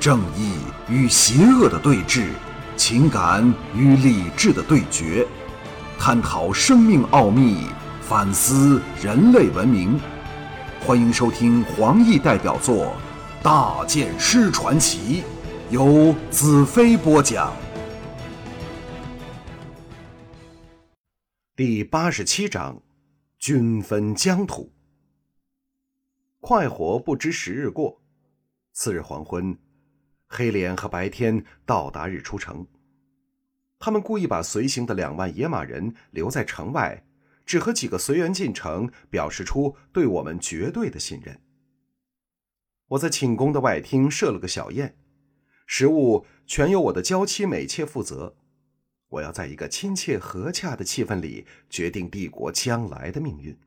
正义与邪恶的对峙，情感与理智的对决，探讨生命奥秘，反思人类文明。欢迎收听黄奕代表作《大剑师传奇》，由子飞播讲。第八十七章：均分疆土。快活不知时日过，次日黄昏。黑脸和白天到达日出城，他们故意把随行的两万野马人留在城外，只和几个随员进城，表示出对我们绝对的信任。我在寝宫的外厅设了个小宴，食物全由我的娇妻美妾负责。我要在一个亲切和洽的气氛里决定帝国将来的命运。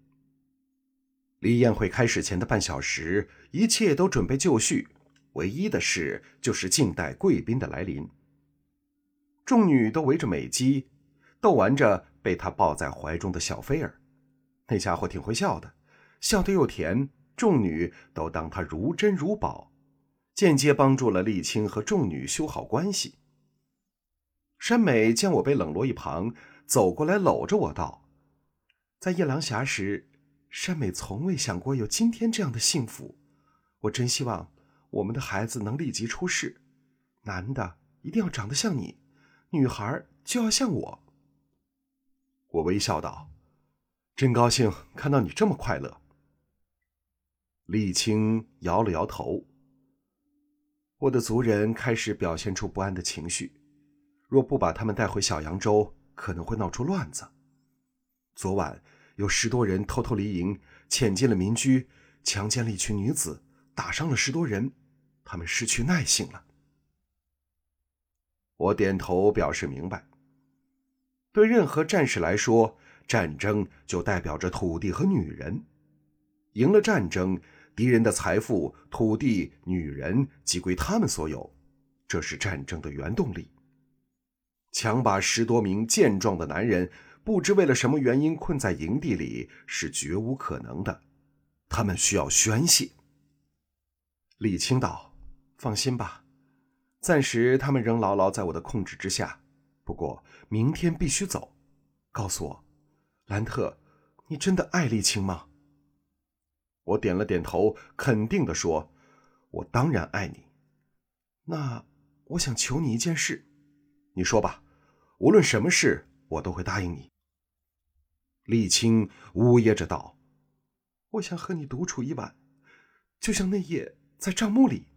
离宴会开始前的半小时，一切都准备就绪。唯一的事就是静待贵宾的来临。众女都围着美姬，逗玩着被他抱在怀中的小菲儿。那家伙挺会笑的，笑得又甜，众女都当他如珍如宝，间接帮助了丽青和众女修好关系。山美见我被冷落一旁，走过来搂着我道：“在夜郎峡时，山美从未想过有今天这样的幸福。我真希望。”我们的孩子能立即出世，男的一定要长得像你，女孩就要像我。我微笑道：“真高兴看到你这么快乐。”沥青摇了摇头。我的族人开始表现出不安的情绪，若不把他们带回小扬州，可能会闹出乱子。昨晚有十多人偷偷离营，潜进了民居，强奸了一群女子，打伤了十多人。他们失去耐性了。我点头表示明白。对任何战士来说，战争就代表着土地和女人。赢了战争，敌人的财富、土地、女人即归他们所有，这是战争的原动力。强把十多名健壮的男人不知为了什么原因困在营地里是绝无可能的。他们需要宣泄。李清道。放心吧，暂时他们仍牢牢在我的控制之下。不过明天必须走。告诉我，兰特，你真的爱丽青吗？我点了点头，肯定的说：“我当然爱你。”那我想求你一件事，你说吧，无论什么事，我都会答应你。丽青呜咽着道：“我想和你独处一晚，就像那夜在帐幕里。”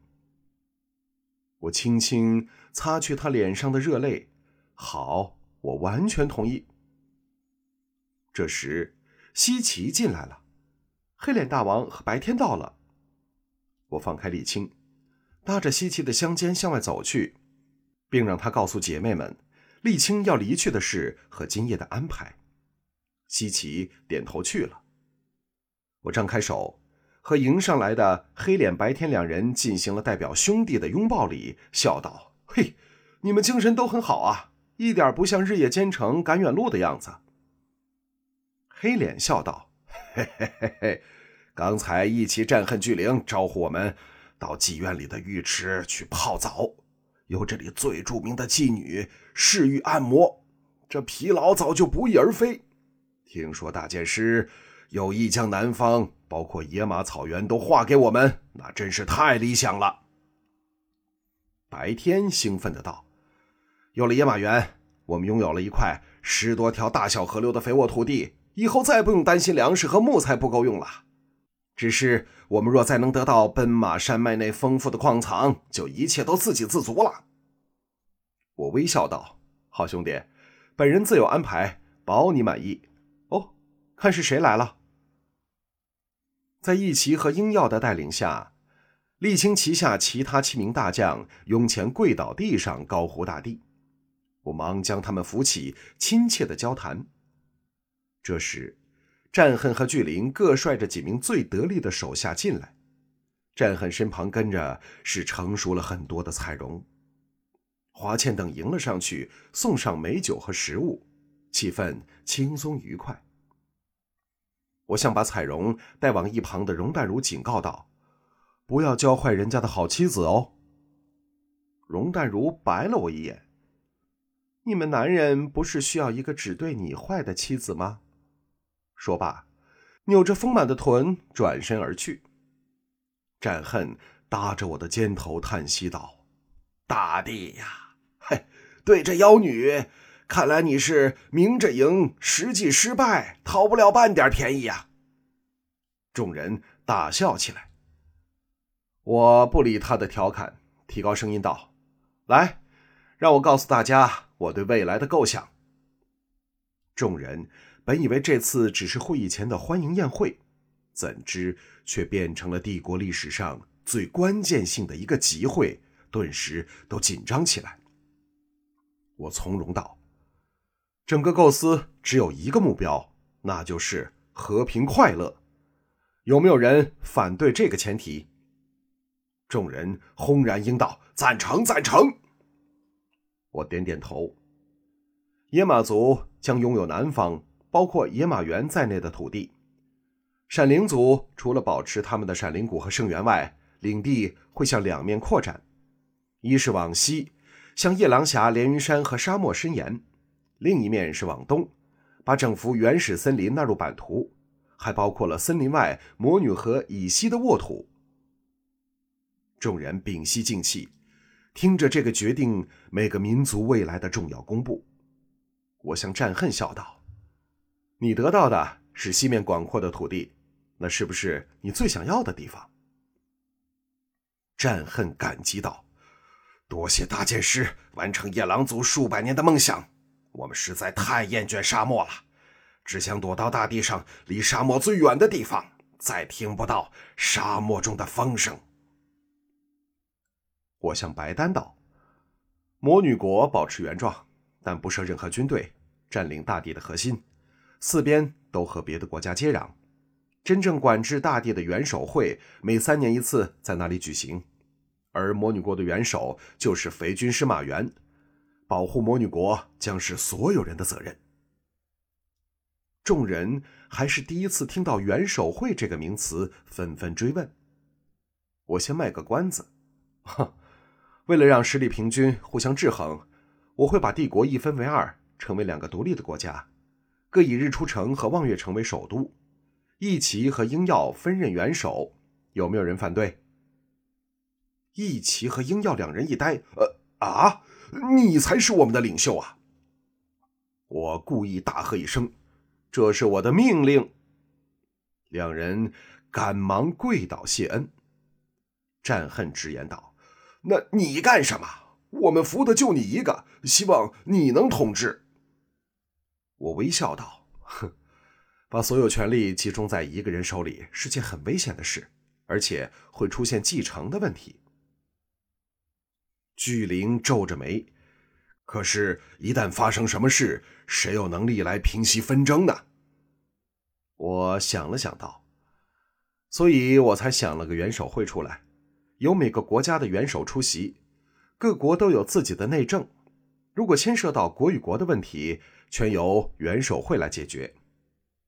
我轻轻擦去他脸上的热泪，好，我完全同意。这时，西奇进来了，黑脸大王和白天到了。我放开沥青，搭着西奇的香肩向外走去，并让他告诉姐妹们，沥青要离去的事和今夜的安排。西奇点头去了。我张开手。和迎上来的黑脸白天两人进行了代表兄弟的拥抱礼，笑道：“嘿，你们精神都很好啊，一点不像日夜兼程赶远路的样子。”黑脸笑道：“嘿嘿嘿嘿，刚才一起战恨巨灵招呼我们到妓院里的浴池去泡澡，由这里最著名的妓女侍御按摩，这疲劳早就不翼而飞。听说大剑师有意将南方。”包括野马草原都划给我们，那真是太理想了。白天兴奋的道：“有了野马园，我们拥有了一块十多条大小河流的肥沃土地，以后再不用担心粮食和木材不够用了。只是我们若再能得到奔马山脉内丰富的矿藏，就一切都自给自足了。”我微笑道：“好兄弟，本人自有安排，保你满意。看是谁来了。”在义旗和英耀的带领下，沥青旗下其他七名大将拥前跪倒地上，高呼大帝。我忙将他们扶起，亲切的交谈。这时，战恨和巨灵各率着几名最得力的手下进来，战恨身旁跟着是成熟了很多的彩荣。华倩等迎了上去，送上美酒和食物，气氛轻松愉快。我想把彩荣带往一旁的容淡如警告道：“不要教坏人家的好妻子哦。”容淡如白了我一眼：“你们男人不是需要一个只对你坏的妻子吗？”说罢，扭着丰满的臀转身而去。战恨搭着我的肩头叹息道：“大帝呀，嘿，对这妖女，看来你是明着赢，实际失败，讨不了半点便宜呀。”众人大笑起来。我不理他的调侃，提高声音道：“来，让我告诉大家我对未来的构想。”众人本以为这次只是会议前的欢迎宴会，怎知却变成了帝国历史上最关键性的一个集会，顿时都紧张起来。我从容道：“整个构思只有一个目标，那就是和平快乐。有没有人反对这个前提？”众人轰然应道：“赞成，赞成。”我点点头。野马族将拥有南方，包括野马原在内的土地。闪灵族除了保持他们的闪灵谷和圣园外，领地会向两面扩展：一是往西，向夜郎峡、连云山和沙漠伸延；另一面是往东，把整幅原始森林纳入版图，还包括了森林外魔女河以西的沃土。众人屏息静气，听着这个决定每个民族未来的重要公布。我向战恨笑道：“你得到的是西面广阔的土地，那是不是你最想要的地方？”战恨感激道：“多谢大剑师完成夜郎族数百年的梦想。我们实在太厌倦沙漠了，只想躲到大地上离沙漠最远的地方，再听不到沙漠中的风声。”我向白丹道：“魔女国保持原状，但不设任何军队，占领大地的核心，四边都和别的国家接壤。真正管制大地的元首会每三年一次在那里举行，而魔女国的元首就是肥军师马元。保护魔女国将是所有人的责任。”众人还是第一次听到“元首会”这个名词，纷纷追问。我先卖个关子，哼。为了让实力平均、互相制衡，我会把帝国一分为二，成为两个独立的国家，各以日出城和望月城为首都，义旗和英耀分任元首。有没有人反对？义旗和英耀两人一呆：“呃啊，你才是我们的领袖啊！”我故意大喝一声：“这是我的命令！”两人赶忙跪倒谢恩。战恨直言道。那你干什么？我们服的就你一个，希望你能统治。我微笑道：“哼，把所有权力集中在一个人手里是件很危险的事，而且会出现继承的问题。”巨灵皱着眉：“可是，一旦发生什么事，谁有能力来平息纷争呢？”我想了想道：“所以我才想了个元首会出来。”由每个国家的元首出席，各国都有自己的内政。如果牵涉到国与国的问题，全由元首会来解决。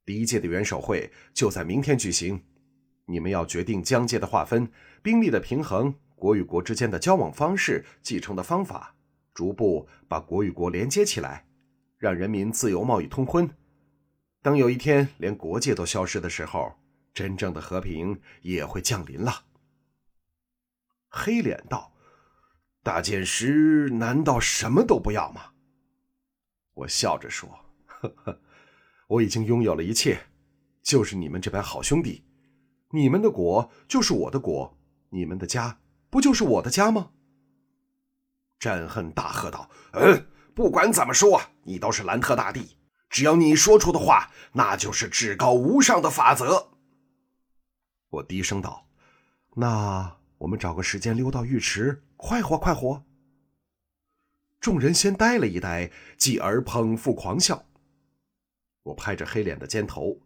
第一届的元首会就在明天举行，你们要决定疆界的划分、兵力的平衡、国与国之间的交往方式、继承的方法，逐步把国与国连接起来，让人民自由贸易通婚。等有一天连国界都消失的时候，真正的和平也会降临了。黑脸道：“大剑师难道什么都不要吗？”我笑着说：“呵呵，我已经拥有了一切，就是你们这班好兄弟。你们的国就是我的国，你们的家不就是我的家吗？”战恨大喝道：“嗯，不管怎么说，你都是兰特大帝，只要你说出的话，那就是至高无上的法则。”我低声道：“那……”我们找个时间溜到浴池，快活快活。众人先呆了一呆，继而捧腹狂笑。我拍着黑脸的肩头：“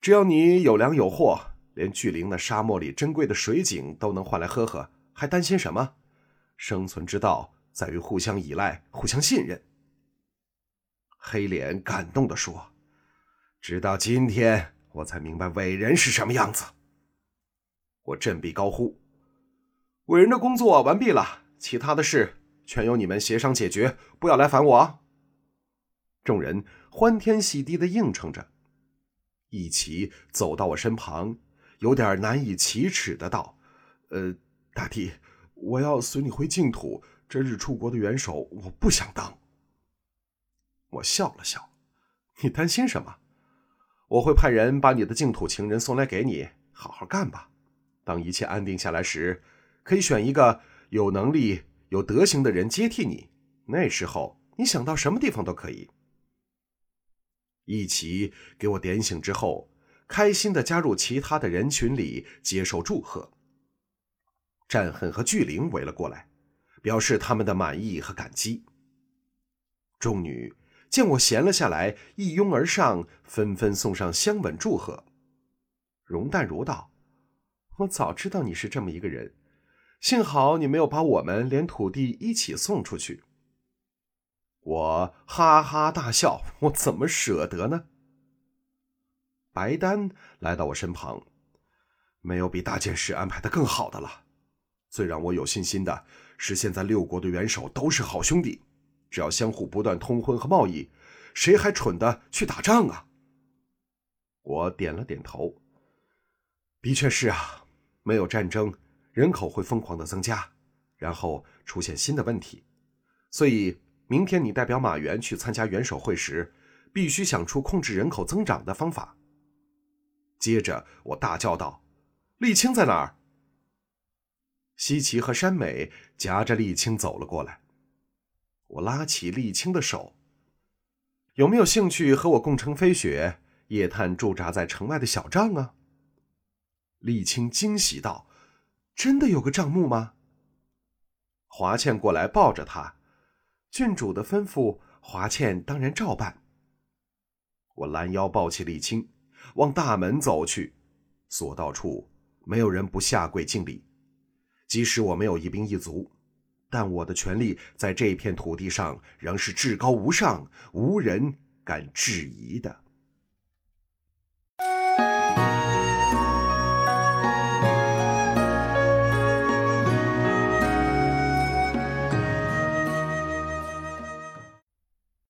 只要你有粮有货，连巨灵那沙漠里珍贵的水井都能换来喝喝，还担心什么？生存之道在于互相依赖、互相信任。”黑脸感动的说：“直到今天，我才明白伟人是什么样子。”我振臂高呼：“伟人的工作完毕了，其他的事全由你们协商解决，不要来烦我。”众人欢天喜地的应承着。一起走到我身旁，有点难以启齿的道：“呃，大帝，我要随你回净土。这日出国的元首，我不想当。”我笑了笑：“你担心什么？我会派人把你的净土情人送来给你，好好干吧。当一切安定下来时，可以选一个有能力、有德行的人接替你。那时候，你想到什么地方都可以。”一起给我点醒之后，开心的加入其他的人群里接受祝贺。战恨和巨灵围了过来，表示他们的满意和感激。众女见我闲了下来，一拥而上，纷纷送上香吻祝贺。容淡如道：“我早知道你是这么一个人，幸好你没有把我们连土地一起送出去。”我哈哈大笑，我怎么舍得呢？白丹来到我身旁，没有比大剑士安排的更好的了。最让我有信心的是，现在六国的元首都是好兄弟，只要相互不断通婚和贸易，谁还蠢的去打仗啊？我点了点头，的确是啊，没有战争，人口会疯狂的增加，然后出现新的问题，所以。明天你代表马原去参加元首会时，必须想出控制人口增长的方法。接着我大叫道：“沥青在哪儿？”西岐和山美夹着沥青走了过来。我拉起沥青的手：“有没有兴趣和我共乘飞雪，夜探驻扎在城外的小帐啊？”沥青惊喜道：“真的有个帐目吗？”华倩过来抱着他。郡主的吩咐，华倩当然照办。我拦腰抱起沥青，往大门走去。所到处，没有人不下跪敬礼。即使我没有一兵一卒，但我的权力在这片土地上仍是至高无上，无人敢质疑的。